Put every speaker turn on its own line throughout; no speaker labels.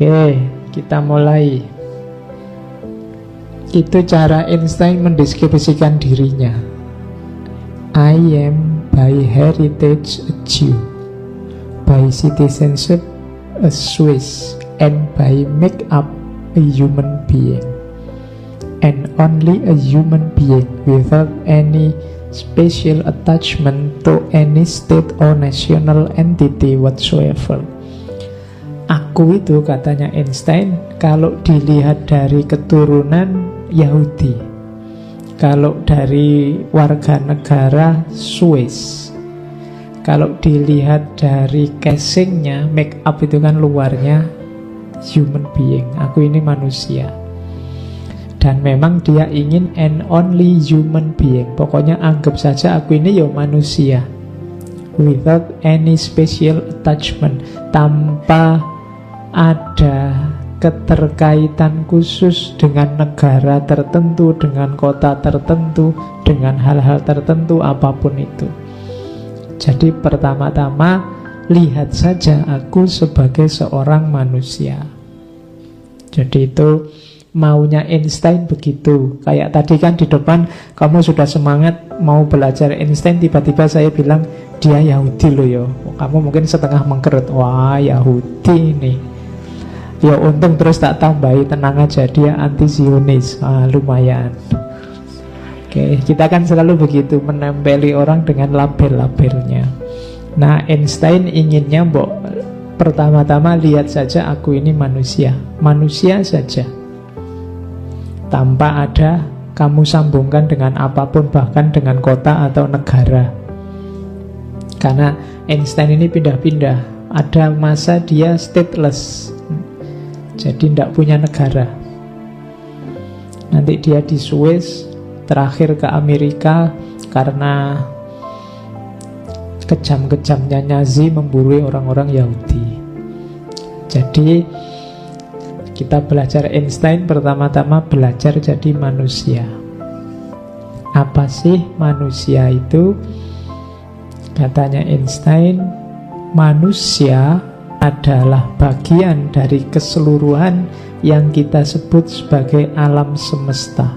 Oke, kita mulai. Itu cara Einstein mendeskripsikan dirinya. I am by heritage a Jew, by citizenship a Swiss, and by make-up a human being. And only a human being without any special attachment to any state or national entity whatsoever. Aku itu katanya Einstein kalau dilihat dari keturunan Yahudi. Kalau dari warga negara Swiss. Kalau dilihat dari casingnya, make up itu kan luarnya human being. Aku ini manusia. Dan memang dia ingin an only human being. Pokoknya anggap saja aku ini ya manusia. Without any special attachment. Tanpa ada keterkaitan khusus dengan negara tertentu, dengan kota tertentu, dengan hal-hal tertentu, apa pun itu. Jadi, pertama-tama lihat saja aku sebagai seorang manusia. Jadi, itu maunya Einstein begitu. Kayak tadi kan di depan kamu sudah semangat mau belajar Einstein, tiba-tiba saya bilang dia Yahudi loh yo. Kamu mungkin setengah mengkerut, wah Yahudi nih Ya untung terus tak tambahi tenang aja dia anti Zionis. Ah, lumayan. Oke, kita kan selalu begitu menempeli orang dengan label-labelnya. Nah, Einstein inginnya mbok pertama-tama lihat saja aku ini manusia, manusia saja. Tanpa ada kamu sambungkan dengan apa pun bahkan dengan kota atau negara. Karena Einstein ini pindah-pindah. Ada masa dia stateless, jadi tidak punya negara. Nanti dia di Swiss, terakhir ke Amerika karena kejam-kejamnya Nazi memburu orang-orang Yahudi. Jadi kita belajar Einstein pertama-tama belajar jadi manusia. Apa sih manusia itu? Katanya Einstein, manusia adalah bagian dari keseluruhan yang kita sebut sebagai alam semesta.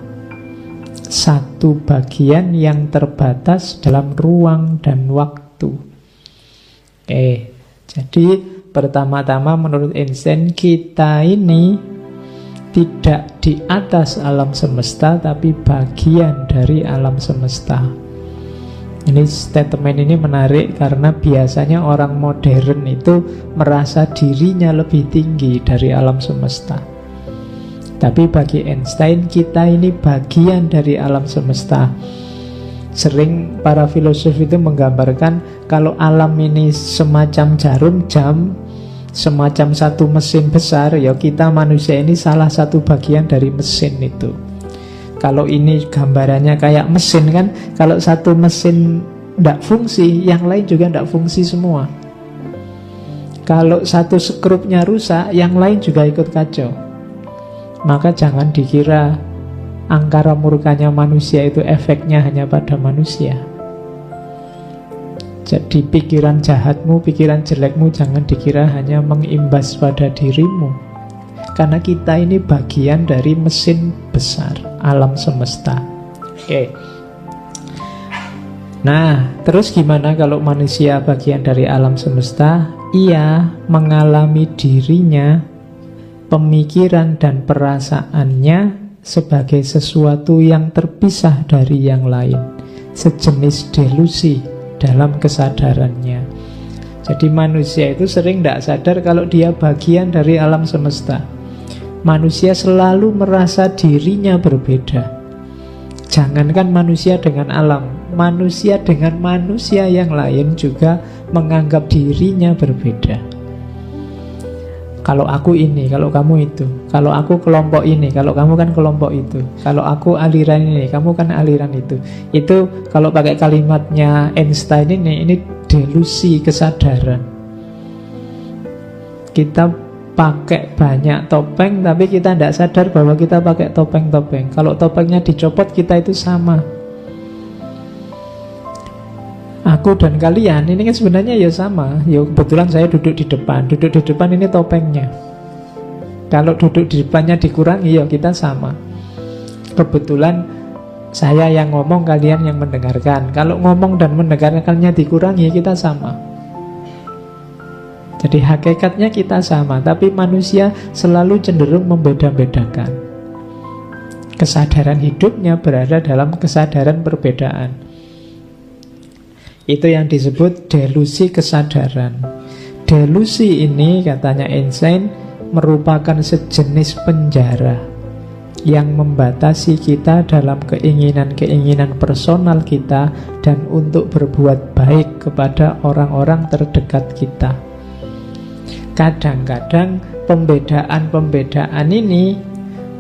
Satu bagian yang terbatas dalam ruang dan waktu. Oke, jadi pertama-tama menurut Einstein kita ini tidak di atas alam semesta tapi bagian dari alam semesta. Ini statement ini menarik karena biasanya orang modern itu merasa dirinya lebih tinggi dari alam semesta. Tapi bagi Einstein kita ini bagian dari alam semesta. Sering para filosof itu menggambarkan kalau alam ini semacam jarum jam, semacam satu mesin besar, ya kita manusia ini salah satu bagian dari mesin itu. Kalau ini gambarannya kayak mesin kan, kalau satu mesin tidak fungsi, yang lain juga tidak fungsi semua. Kalau satu skrupnya rusak, yang lain juga ikut kacau. Maka jangan dikira angkara murkanya manusia itu efeknya hanya pada manusia. Jadi pikiran jahatmu, pikiran jelekmu jangan dikira hanya mengimbas pada dirimu. Karena kita ini bagian dari mesin besar alam semesta. Oke. Nah, terus gimana kalau manusia bagian dari alam semesta? Ia mengalami dirinya, pemikiran dan perasaannya sebagai sesuatu yang terpisah dari yang lain, sejenis delusi dalam kesadarannya. Jadi manusia itu sering tidak sadar kalau dia bagian dari alam semesta. Manusia selalu merasa dirinya berbeda. Jangankan manusia dengan alam, manusia dengan manusia yang lain juga menganggap dirinya berbeda. Kalau aku ini, kalau kamu itu, kalau aku kelompok ini, kalau kamu kan kelompok itu, kalau aku aliran ini, kamu kan aliran itu. Itu kalau pakai kalimatnya Einstein ini, ini delusi kesadaran. Kita pakai banyak topeng tapi kita tidak sadar bahwa kita pakai topeng-topeng. Kalau topengnya dicopot kita itu sama. Aku dan kalian ini kan sebenarnya ya sama. Ya kebetulan saya duduk di depan. Duduk di depan ini topengnya. Kalau duduk di depannya dikurangi, ya kita sama. Kebetulan saya yang ngomong, kalian yang mendengarkan. Kalau ngomong dan mendengarkannya dikurangi, kita sama. Jadi hakikatnya kita sama, tapi manusia selalu cenderung membeda-bedakan. Kesadaran hidupnya berada dalam kesadaran perbedaan. Itu yang disebut delusi kesadaran. Delusi ini katanya Einstein merupakan sejenis penjara yang membatasi kita dalam keinginan-keinginan personal kita dan untuk berbuat baik kepada orang-orang terdekat kita. Kadang-kadang pembedaan-pembedaan ini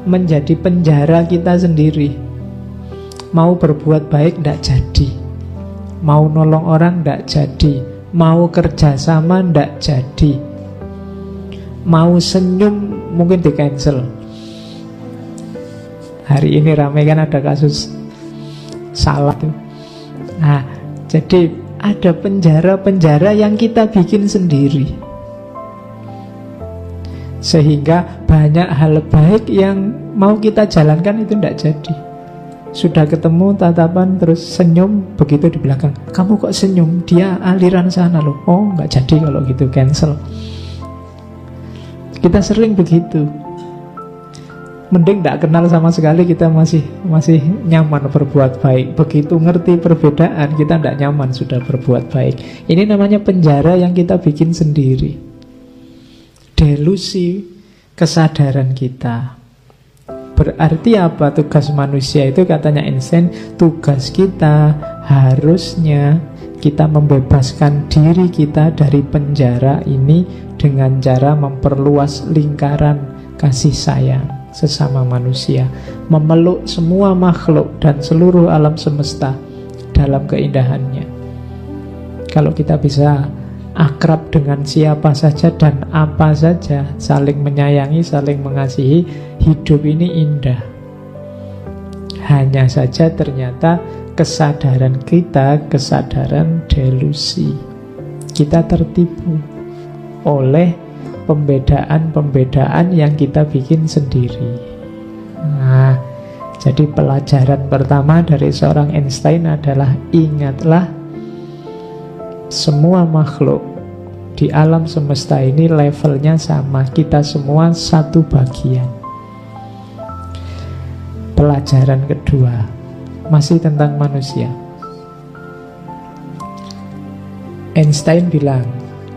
menjadi penjara kita sendiri. Mau berbuat baik tidak jadi. Mau nolong orang ndak jadi. Mau kerjasama ndak jadi. Mau senyum mungkin di cancel. Hari ini ramai kan ada kasus salah. Nah jadi ada penjara-penjara yang kita bikin sendiri Sehingga banyak hal baik yang mau kita jalankan itu tidak jadi. Sudah ketemu tatapan terus senyum begitu di belakang. Kamu kok senyum? Dia aliran sana loh. Oh nggak jadi kalau gitu cancel. Kita sering begitu. Mending tidak kenal sama sekali kita masih masih nyaman berbuat baik. Begitu ngerti perbedaan kita tidak nyaman sudah berbuat baik. Ini namanya penjara yang kita bikin sendiri delusi kesadaran kita. Berarti apa? Tugas manusia itu katanya Einstein Tugas kita harusnya kita membebaskan diri kita dari penjara ini Dengan cara memperluas lingkaran kasih sayang sesama manusia. Memeluk semua makhluk dan seluruh alam semesta dalam keindahannya. Kalau kita bisa akrab dengan siapa saja dan apa saja, saling menyayangi, saling mengasihi, hidup ini indah. Hanya saja ternyata kesadaran kita, kesadaran delusi. Kita tertipu oleh pembedaan-pembedaan yang kita bikin sendiri. Nah, jadi pelajaran pertama dari seorang Einstein adalah ingatlah semua makhluk di alam semesta ini levelnya sama. Kita semua satu bagian. Pelajaran kedua masih tentang manusia. Einstein bilang,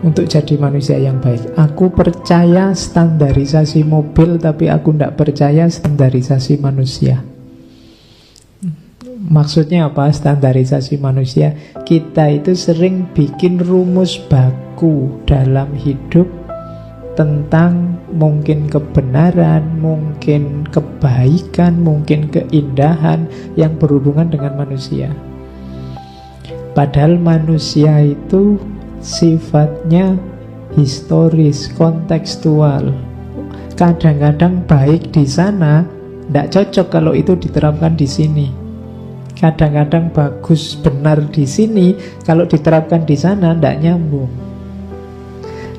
untuk jadi manusia yang baik, aku percaya standarisasi mobil, tapi aku tidak percaya standarisasi manusia. Maksudnya apa? Standarisasi manusia. Kita itu sering bikin rumus baku dalam hidup tentang mungkin kebenaran, mungkin kebaikan, mungkin keindahan yang berhubungan dengan manusia. Padahal manusia itu sifatnya historis, kontekstual. Kadang-kadang baik di sana, tidak cocok kalau itu diterapkan di sini. Kadang-kadang bagus benar di sini, kalau diterapkan di sana tidak nyambung.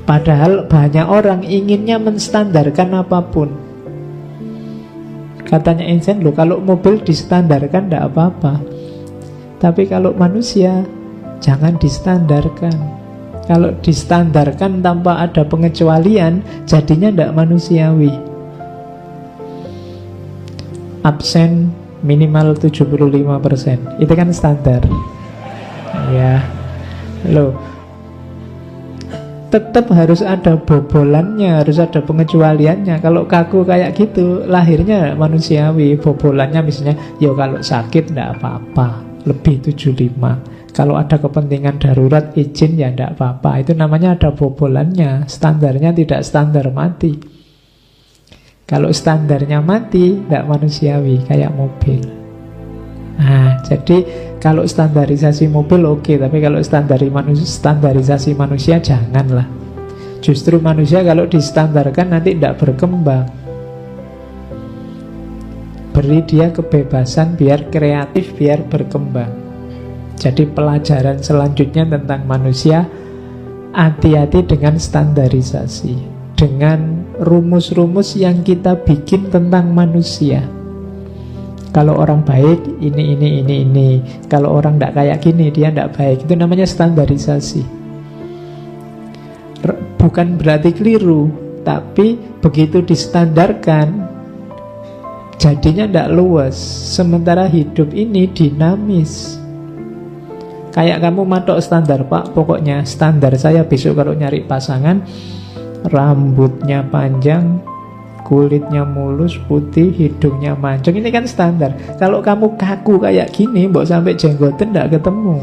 Padahal banyak orang inginnya menstandarkan apa pun. Katanya Einstein, loh kalau mobil distandarkan tidak apa-apa. Tapi kalau manusia, jangan distandarkan. Kalau distandarkan tanpa ada pengecualian, jadinya tidak manusiawi. Absen minimal 75% itu kan standar. Ya. Lo tetap harus ada bobolannya harus ada pengecualiannya. Kalau kaku kayak gitu lahirnya manusiawi bobolannya misalnya yo kalau sakit ndak apa-apa lebih 75 kalau ada kepentingan darurat izin ya ndak apa-apa. Itu namanya ada bobolannya. Standarnya tidak standar mati kalau standarnya mati, tidak manusiawi, kayak mobil. Nah, jadi kalau standarisasi mobil oke, okay, tapi kalau standari manusia, standarisasi manusia janganlah. Justru manusia kalau distandarkan nanti tidak berkembang. Beri dia kebebasan biar kreatif, biar berkembang. Jadi pelajaran selanjutnya tentang manusia, hati-hati dengan standarisasi. Dengan rumus-rumus yang kita bikin tentang manusia. Kalau orang baik, ini, ini, ini, ini. Kalau orang tidak kayak gini, dia tidak baik. Itu namanya standarisasi. Bukan berarti keliru, tapi begitu distandarkan, jadinya tidak luas. Sementara hidup ini dinamis. Kayak kamu matok standar, Pak. Pokoknya standar saya besok kalau nyari pasangan, rambutnya panjang, kulitnya mulus, putih, hidungnya mancung. Ini kan standar. Kalau kamu kaku kayak gini, mbok sampai jenggoten tidak ketemu.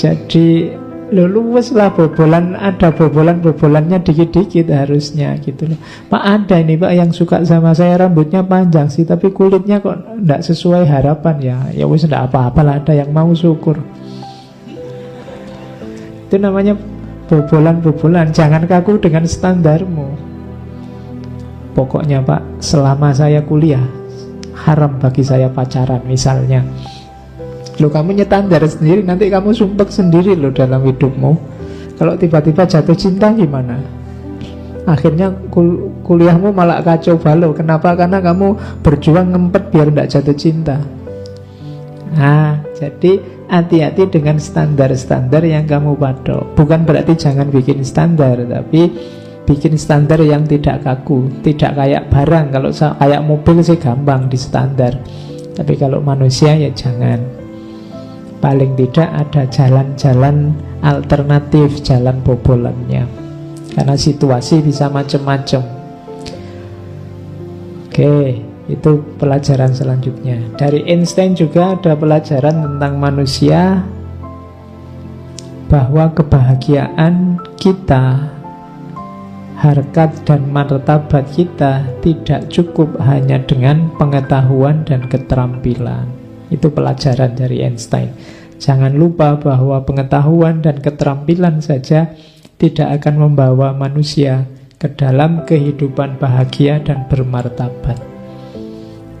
Jadi lo luwes lah bobolan ada bobolan-bobolannya dikit-dikit harusnya gitu loh. Pak ada ini Pak yang suka sama saya rambutnya panjang sih tapi kulitnya kok tidak sesuai harapan ya. Ya wis tidak apa-apa lah ada yang mau syukur. Itu namanya bobolan-bobolan Jangan kaku dengan standarmu. Pokoknya pak Selama saya kuliah Haram bagi saya pacaran misalnya. Lo kamu nyetandar sendiri Nanti kamu sumpek sendiri lo dalam hidupmu. Kalau tiba-tiba jatuh cinta gimana? Akhirnya kul kuliahmu malah kacau balau. Kenapa? Karena kamu berjuang ngempet biar tidak jatuh cinta. Nah, jadi hati-hati dengan standar-standar yang kamu patok. Bukan berarti jangan bikin standar, tapi bikin standar yang tidak kaku, tidak kayak barang. Kalau kayak mobil sih gampang di standar. Tapi kalau manusia ya jangan. Paling tidak ada jalan-jalan alternatif, jalan bobolannya. Karena situasi bisa macam-macam. Oke, itu pelajaran selanjutnya. Dari Einstein juga ada pelajaran tentang manusia bahwa kebahagiaan kita, harkat dan martabat kita tidak cukup hanya dengan pengetahuan dan keterampilan. Itu pelajaran dari Einstein. Jangan lupa bahwa pengetahuan dan keterampilan saja tidak akan membawa manusia ke dalam kehidupan bahagia dan bermartabat.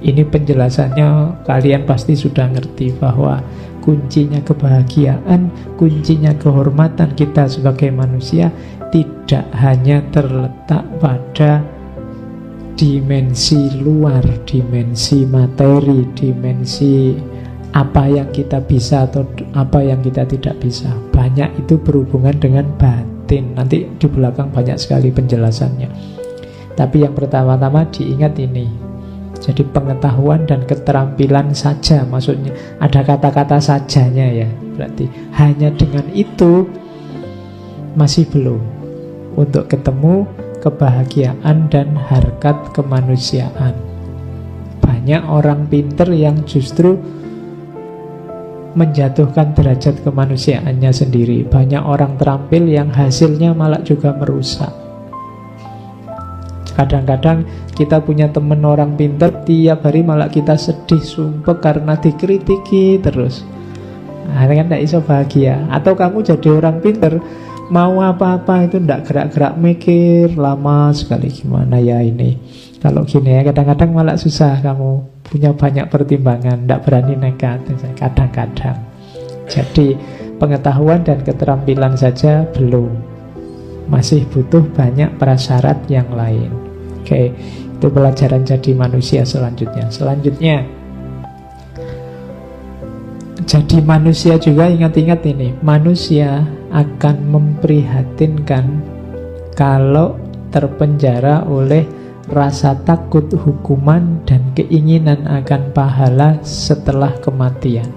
Ini penjelasannya kalian pasti sudah ngerti bahwa kuncinya kebahagiaan, kuncinya kehormatan kita sebagai manusia tidak hanya terletak pada dimensi luar, dimensi materi, dimensi apa yang kita bisa atau apa yang kita tidak bisa. Banyak itu berhubungan dengan batin. Nanti di belakang banyak sekali penjelasannya. Tapi yang pertama-tama diingat ini, jadi pengetahuan dan keterampilan saja maksudnya ada kata-kata sajanya ya. Berarti hanya dengan itu masih belum untuk ketemu kebahagiaan dan harkat kemanusiaan. Banyak orang pinter yang justru menjatuhkan derajat kemanusiaannya sendiri. Banyak orang terampil yang hasilnya malah juga merusak. Kadang-kadang kita punya temen orang pinter Tiap hari malah kita sedih sumpah karena dikritiki terus. Nah kan tidak bisa bahagia. Atau kamu jadi orang pinter Mau apa-apa itu tidak gerak-gerak mikir Lama sekali gimana ya ini. Kalau gini ya kadang-kadang malah susah Kamu punya banyak pertimbangan Tidak berani nekat Kadang-kadang. Jadi pengetahuan dan keterampilan saja belum. Masih butuh banyak prasyarat yang lain Oke, itu pelajaran jadi manusia selanjutnya. Selanjutnya, jadi manusia juga ingat-ingat ini, manusia akan memprihatinkan kalau terpenjara oleh rasa takut hukuman dan keinginan akan pahala setelah kematian.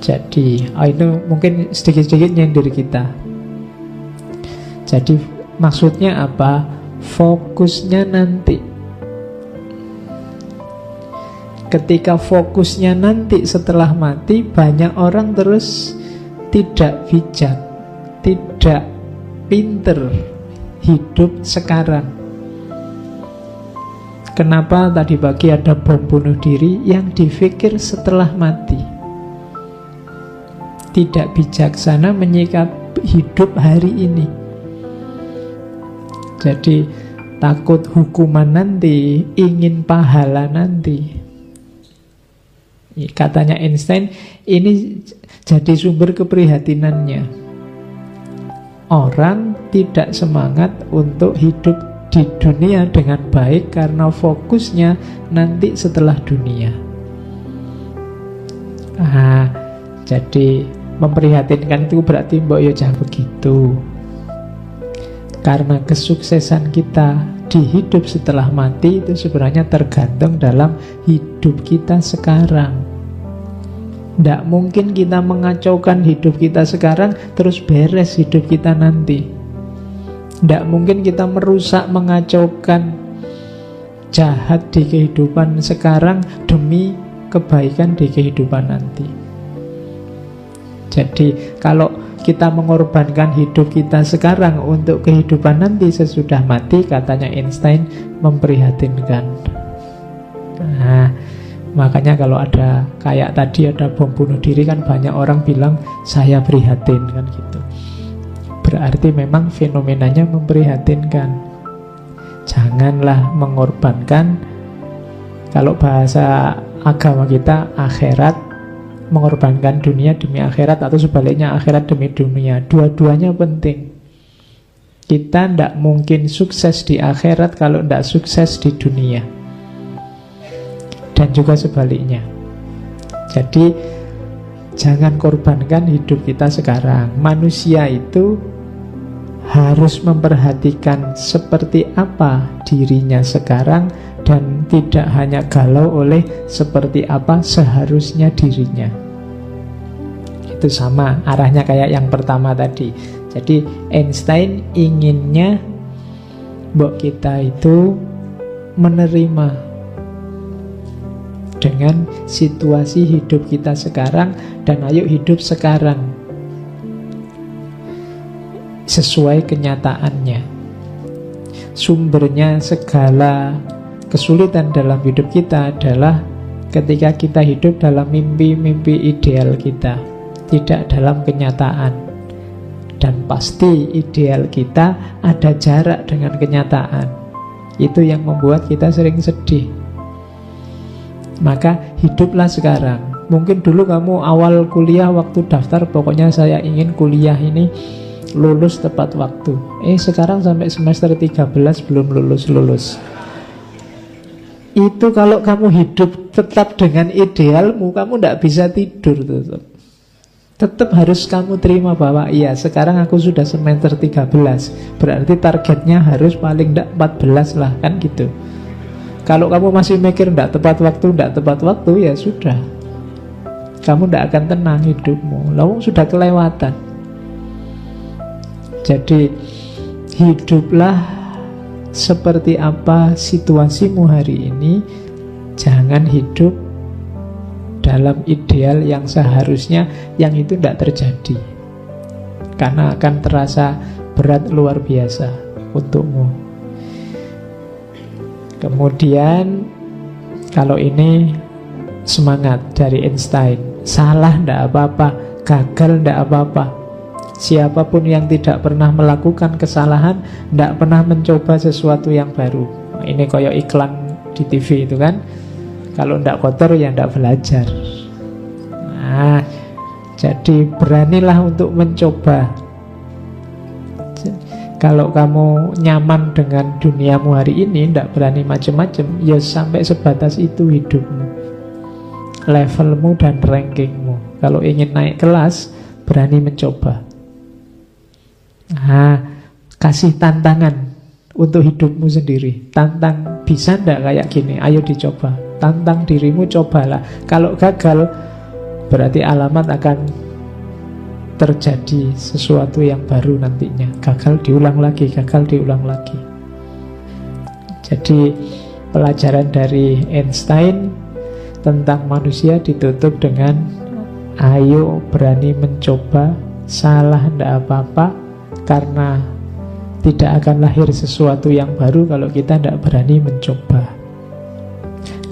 Jadi, oh itu mungkin sedikit-sedikit nyindir kita. Jadi maksudnya apa? Fokusnya nanti. Ketika fokusnya nanti setelah mati, banyak orang terus tidak bijak, tidak pinter hidup sekarang. Kenapa tadi pagi ada bom bunuh diri yang difikir setelah mati? Tidak bijaksana menyikap hidup hari ini. Jadi takut hukuman nanti, ingin pahala nanti. Katanya Einstein, ini jadi sumber keprihatinannya. orang tidak semangat untuk hidup di dunia dengan baik karena fokusnya nanti setelah dunia. Ah, jadi memprihatinkan itu berarti mbok yo jangan begitu. Karena kesuksesan kita di hidup setelah mati itu sebenarnya tergantung dalam hidup kita sekarang. Tidak mungkin kita mengacaukan hidup kita sekarang terus beres hidup kita nanti. Tidak mungkin kita merusak, mengacaukan jahat di kehidupan sekarang demi kebaikan di kehidupan nanti. Jadi kalau kita mengorbankan hidup kita sekarang untuk kehidupan nanti sesudah mati, katanya Einstein memprihatinkan. Nah, makanya kalau ada kayak tadi ada bom bunuh diri kan banyak orang bilang saya prihatin kan gitu. Berarti memang fenomenanya memprihatinkan. Janganlah mengorbankan kalau bahasa agama kita akhirat mengorbankan dunia demi akhirat atau sebaliknya akhirat demi dunia. Dua-duanya penting. Kita tidak mungkin sukses di akhirat kalau tidak sukses di dunia. Dan juga sebaliknya. Jadi jangan korbankan hidup kita sekarang. Manusia itu harus memperhatikan seperti apa dirinya sekarang dan tidak hanya galau oleh seperti apa seharusnya dirinya. Itu sama arahnya kayak yang pertama tadi. Jadi Einstein inginnya mbok kita itu menerima dengan situasi hidup kita sekarang dan ayo hidup sekarang sesuai kenyataannya. Sumbernya segala kesulitan dalam hidup kita adalah ketika kita hidup dalam mimpi-mimpi ideal kita, tidak dalam kenyataan. Dan pasti ideal kita ada jarak dengan kenyataan. Itu yang membuat kita sering sedih. Maka hiduplah sekarang. Mungkin dulu kamu awal kuliah waktu daftar pokoknya saya ingin kuliah ini lulus tepat waktu. Eh sekarang sampai semester 13 belum lulus-lulus itu kalau kamu hidup tetap dengan idealmu, kamu tidak bisa tidur tetap. Tetap harus kamu terima bahwa iya sekarang aku sudah semester 13 Berarti targetnya harus paling tidak 14 lah kan gitu. Kalau kamu masih mikir tidak tepat waktu, tidak tepat waktu ya sudah. Kamu tidak akan tenang hidupmu. Lalu sudah kelewatan. Jadi hiduplah seperti apa situasimu hari ini, jangan hidup dalam ideal yang seharusnya yang itu tidak terjadi. Karena akan terasa berat luar biasa untukmu. Kemudian kalau ini semangat dari Einstein, salah tidak apa-apa, gagal tidak apa-apa, Siapa pun yang tidak pernah melakukan kesalahan Tidak pernah mencoba sesuatu yang baru. Ini koyok iklan di TV itu kan? Kalau tidak kotor ya tidak belajar. Nah Jadi beranilah untuk mencoba. Kalau kamu nyaman dengan duniamu hari ini Tidak berani macam-macam Ya sampai sebatas itu hidupmu Levelmu dan rankingmu. Kalau ingin naik kelas Berani mencoba Nah, kasih tantangan untuk hidupmu sendiri. Tantang bisa ndak kayak gini? Ayo dicoba. Tantang dirimu cobalah. Kalau gagal berarti alamat akan terjadi sesuatu yang baru nantinya. Gagal diulang lagi, gagal diulang lagi. Jadi pelajaran dari Einstein tentang manusia ditutup dengan ayo berani mencoba, salah ndak apa-apa, karena tidak akan lahir sesuatu yang baru kalau kita tidak berani mencoba.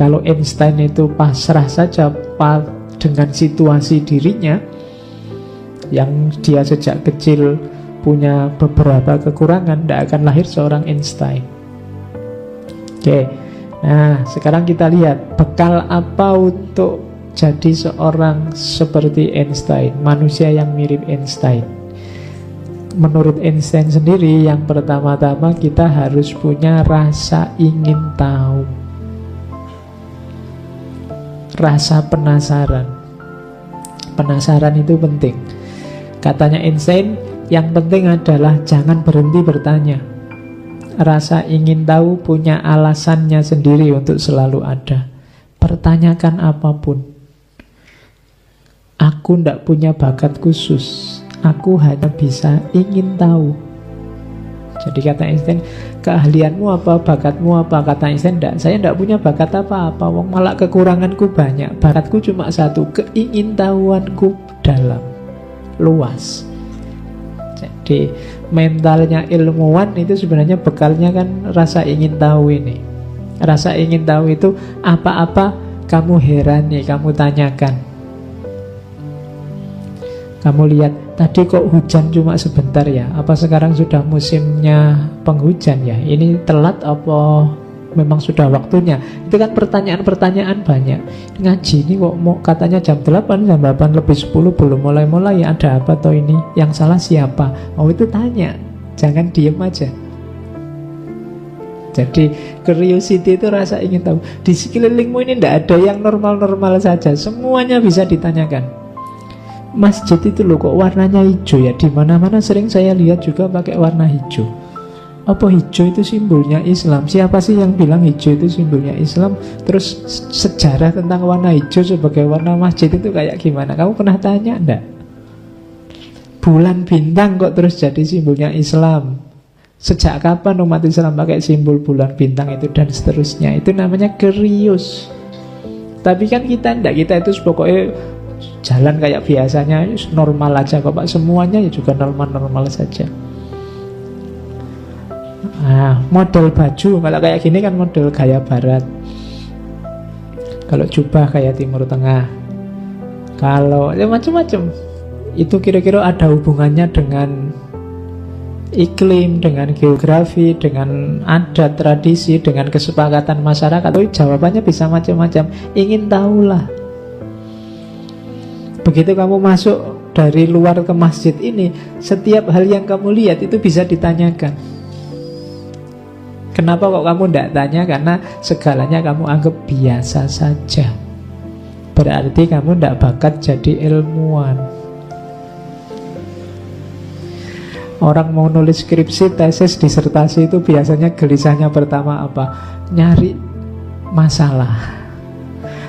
Kalau Einstein itu pasrah saja dengan situasi dirinya yang dia sejak kecil punya beberapa kekurangan, tidak akan lahir seorang Einstein. Oke, nah sekarang kita lihat bekal apa untuk jadi seorang seperti Einstein, manusia yang mirip Einstein. Menurut Einstein sendiri yang pertama-tama kita harus punya rasa ingin tahu. Rasa penasaran. Penasaran itu penting. Katanya Einstein, yang penting adalah jangan berhenti bertanya. Rasa ingin tahu punya alasannya sendiri untuk selalu ada. Pertanyakan apa pun. Aku tidak punya bakat khusus. Aku hanya bisa ingin tahu. Jadi kata Einstein, keahlianmu apa, bakatmu apa? Kata Einstein, enggak, saya tidak punya bakat apa-apa. Wong malah kekuranganku banyak. Bakatku cuma satu, keingintahuanku dalam, luas. Jadi mentalnya ilmuwan itu sebenarnya bekalnya kan rasa ingin tahu ini. Rasa ingin tahu itu apa-apa kamu herani, kamu tanyakan. Kamu lihat tadi kok hujan cuma sebentar ya? Apa sekarang sudah musimnya penghujan ya? Ini telat apa memang sudah waktunya. Itu kan pertanyaan-pertanyaan banyak. Ngaji ini kok mau katanya jam 8, jam 8 lebih 10 belum mulai-mulai ya ada apa toh ini? Yang salah siapa? Oh itu tanya. Jangan diem aja. Jadi curiosity itu rasa ingin tahu. Di sekelilingmu ini tidak ada yang normal-normal saja. Semuanya bisa ditanyakan. Masjid itu loh kok warnanya hijau ya. Di mana-mana sering saya lihat juga pakai warna hijau. Apa hijau itu simbolnya Islam? Siapa sih yang bilang hijau itu simbolnya Islam? Terus sejarah tentang warna hijau sebagai warna masjid itu kayak gimana? Kamu pernah tanya enggak? Bulan bintang kok terus jadi simbolnya Islam? Sejak kapan umat Islam pakai simbol bulan bintang itu dan seterusnya? Itu namanya kerius. Tapi kan kita enggak, kita itu pokoknya jalan kayak biasanya normal aja kok Pak. Semuanya ya juga normal-normal saja. Nah, model baju kalau kayak gini kan model gaya barat. Kalau jubah kayak Timur Tengah. Kalau ya macam-macam. Itu kira-kira ada hubungannya dengan iklim, dengan geografi, dengan adat, tradisi, dengan kesepakatan masyarakat. Oh, jawabannya bisa macam-macam. Ingin tahulah. Begitu kamu masuk dari luar ke masjid ini, setiap hal yang kamu lihat itu bisa ditanyakan. Kenapa kok kamu tidak tanya? Karena segalanya kamu anggap biasa saja. Berarti kamu tidak bakat jadi ilmuwan. Orang mau nulis skripsi, tesis, disertasi itu biasanya gelisahnya pertama apa? Nyari masalah.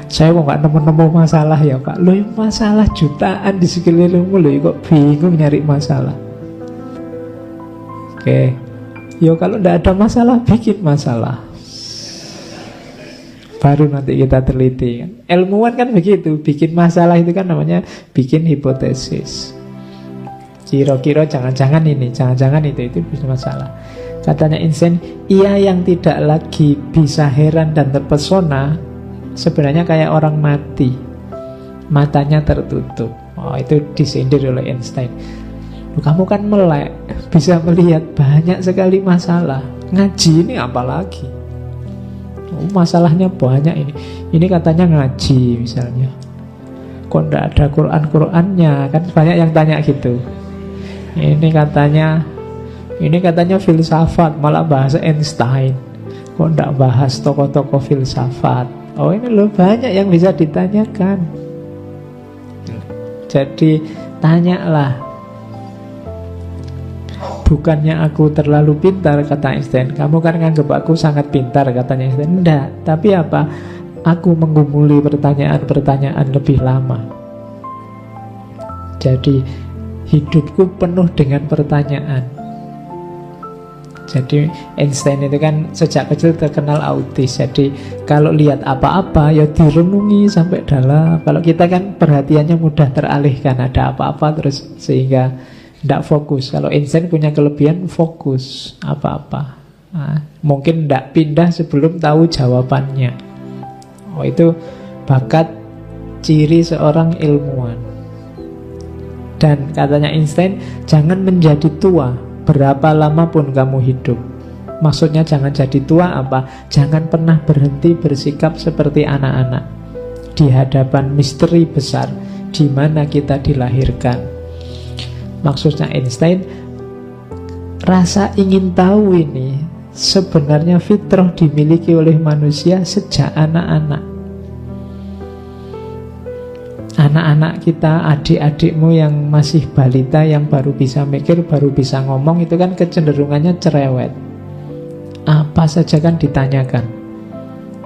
Saya mau nggak nemu-nemu masalah ya Pak. Loh masalah jutaan di sekelilingmu loh kok bingung nyari masalah. Oke, Ya kalau tidak ada masalah, bikin masalah. Baru nanti kita teliti kan. Ilmuwan kan begitu, bikin masalah itu kan namanya bikin hipotesis. Kira-kira jangan-jangan ini, jangan-jangan itu, itu bisa masalah. Katanya Einstein, ia yang tidak lagi bisa heran dan terpesona, sebenarnya kayak orang mati. Matanya tertutup. Oh, itu disindir oleh Einstein. Kamu kan melek, bisa melihat banyak sekali masalah. Ngaji ini apalagi? Oh, masalahnya banyak ini. Ini katanya ngaji misalnya. Kok tidak ada Quran-Qurannya? Kan banyak yang tanya gitu. Ini katanya ini katanya filsafat, malah bahasa Einstein. Kok tidak bahas tokoh-tokoh filsafat? Oh ini loh banyak yang bisa ditanyakan. Jadi tanyalah Bukannya aku terlalu pintar, kata Einstein. Kamu kan nganggap aku sangat pintar, katanya Einstein. Tidak, tapi apa? Aku menggumuli pertanyaan-pertanyaan lebih lama. Jadi, hidupku penuh dengan pertanyaan. Jadi Einstein itu kan sejak kecil terkenal autis. Jadi kalau lihat apa-apa ya direnungi sampai dalam. Kalau kita kan perhatiannya mudah teralihkan ada apa-apa terus sehingga tidak fokus. Kalau Einstein punya kelebihan fokus apa-apa. Nah, mungkin tidak pindah sebelum tahu jawabannya. Oh itu bakat ciri seorang ilmuwan. Dan katanya Einstein, jangan menjadi tua berapa lama pun kamu hidup. Maksudnya jangan jadi tua apa? Jangan pernah berhenti bersikap seperti anak-anak di hadapan misteri besar di mana kita dilahirkan Maksudnya Einstein rasa ingin tahu ini sebenarnya fitrah dimiliki oleh manusia sejak anak-anak. Anak-anak kita, adik-adikmu yang masih balita, yang baru bisa mikir, baru bisa ngomong, itu kan kecenderungannya cerewet. Apa saja kan ditanyakan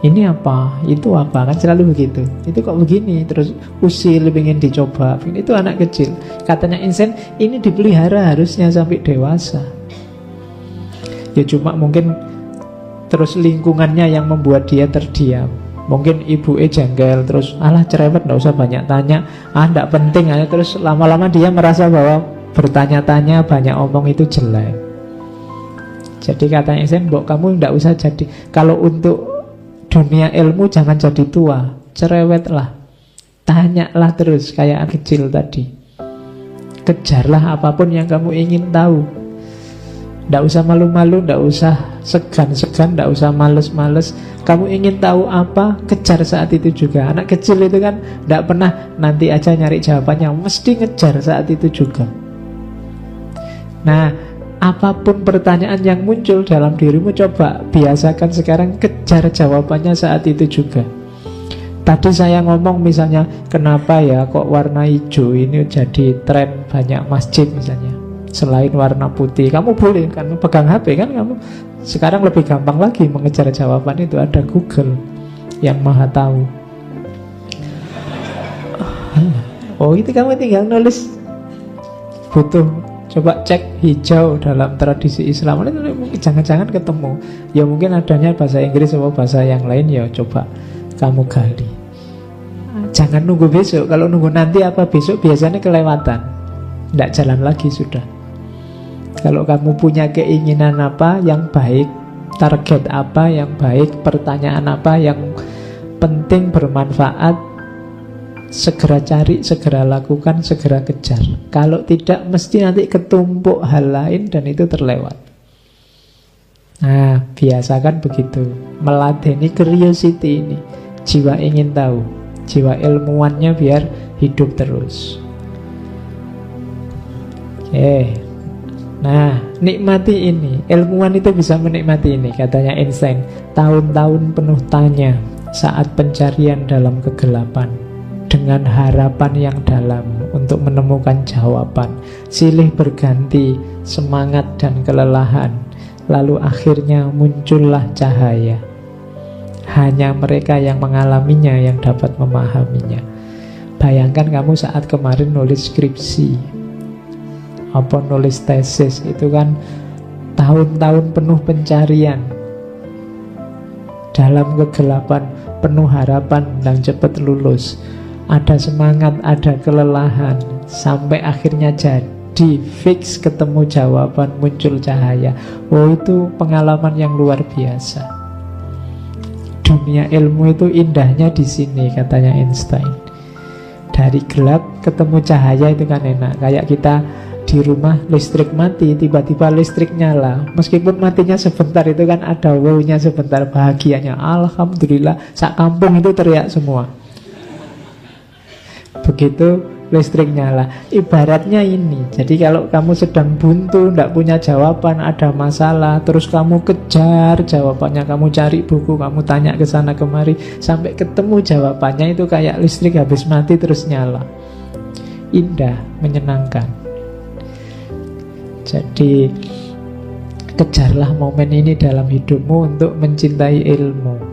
ini apa, itu apa, kan selalu begitu. Itu kok begini, terus usil, ingin dicoba. Itu anak kecil. Katanya insen, ini dipelihara harusnya sampai dewasa. Ya cuma mungkin terus lingkungannya yang membuat dia terdiam. Mungkin ibu e jengkel, terus alah cerewet, nggak usah banyak tanya. Ah, nggak penting, aja. terus lama-lama dia merasa bahwa bertanya-tanya, banyak omong itu jelek. Jadi katanya Insen, mbok kamu nggak usah jadi. Kalau untuk dunia ilmu jangan jadi tua, cerewetlah. Tanyalah terus kayak kecil tadi. Kejarlah apa pun yang kamu ingin tahu. Tidak usah malu-malu, tidak usah segan-segan, tidak usah males-males. Kamu ingin tahu apa, kejar saat itu juga. Anak kecil itu kan tidak pernah nanti aja nyari jawabannya, mesti ngejar saat itu juga. Nah, apa pun pertanyaan yang muncul dalam dirimu coba biasakan sekarang kejar jawabannya saat itu juga Tadi saya ngomong misalnya kenapa ya kok warna hijau ini jadi tren banyak masjid misalnya Selain warna putih Kamu boleh kan pegang HP kan kamu. Sekarang lebih gampang lagi mengejar jawaban itu Ada Google yang maha tahu. Oh itu kamu tinggal nulis. Butuh Coba cek hijau dalam tradisi Islam. Jangan-jangan ketemu. Ya mungkin adanya bahasa Inggris atau bahasa yang lain Ya coba kamu gali. Jangan nunggu besok. Kalau nunggu nanti apa besok biasanya kelewatan. Tidak jalan lagi sudah Kalau kamu punya keinginan apa yang baik Target apa yang baik Pertanyaan apa yang penting bermanfaat segera cari, segera lakukan, segera kejar. Kalau tidak, mesti nanti ketumpuk hal lain dan itu terlewat. Nah, biasakan begitu. Meladeni curiosity ini. Jiwa ingin tahu. Jiwa ilmuwannya biar hidup terus. Oke. Nah, nikmati ini. Ilmuwan itu bisa menikmati ini, katanya Einstein. Tahun-tahun penuh tanya saat pencarian dalam kegelapan dengan harapan yang dalam untuk menemukan jawaban. Silih berganti semangat dan kelelahan, lalu akhirnya muncullah cahaya. Hanya mereka yang mengalaminya yang dapat memahaminya. Bayangkan kamu saat kemarin nulis skripsi, apa nulis tesis, itu kan tahun-tahun penuh pencarian dalam kegelapan penuh harapan dan cepat lulus ada semangat, ada kelelahan sampai akhirnya jadi fix ketemu jawaban muncul cahaya. Oh itu pengalaman yang luar biasa. Dunia ilmu itu indahnya di sini katanya Einstein. Dari gelap ketemu cahaya itu kan enak. Kayak kita di rumah listrik mati, tiba-tiba listrik nyala. Meskipun matinya sebentar itu kan ada wow-nya sebentar bahagianya. Alhamdulillah, sak kampung itu teriak semua. Begitu listrik nyala Ibaratnya ini Jadi kalau kamu sedang buntu Tidak punya jawaban Ada masalah Terus kamu kejar jawabannya Kamu cari buku Kamu tanya ke sana kemari Sampai ketemu jawabannya Itu kayak listrik habis mati terus nyala Indah Menyenangkan Jadi Kejarlah momen ini dalam hidupmu Untuk mencintai ilmu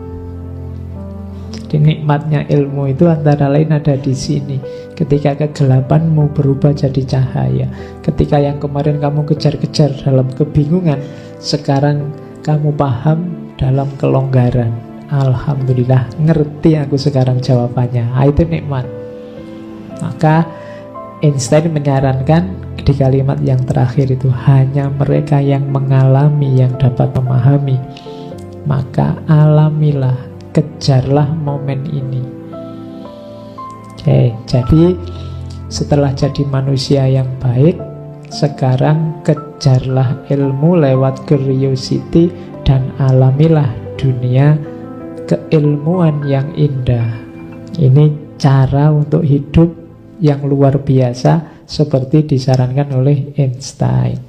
jadi nikmatnya ilmu itu antara lain ada di sini. Ketika kegelapanmu berubah jadi cahaya. Ketika yang kemarin kamu kejar-kejar dalam kebingungan, sekarang kamu paham dalam kelonggaran. Alhamdulillah, ngerti aku sekarang jawabannya. Ah, itu nikmat. Maka Einstein menyarankan di kalimat yang terakhir itu hanya mereka yang mengalami yang dapat memahami. Maka alamilah kejarlah momen ini. Oke, jadi setelah jadi manusia yang baik, sekarang kejarlah ilmu lewat curiosity dan alamilah dunia keilmuan yang indah. Ini cara untuk hidup yang luar biasa seperti disarankan oleh Einstein.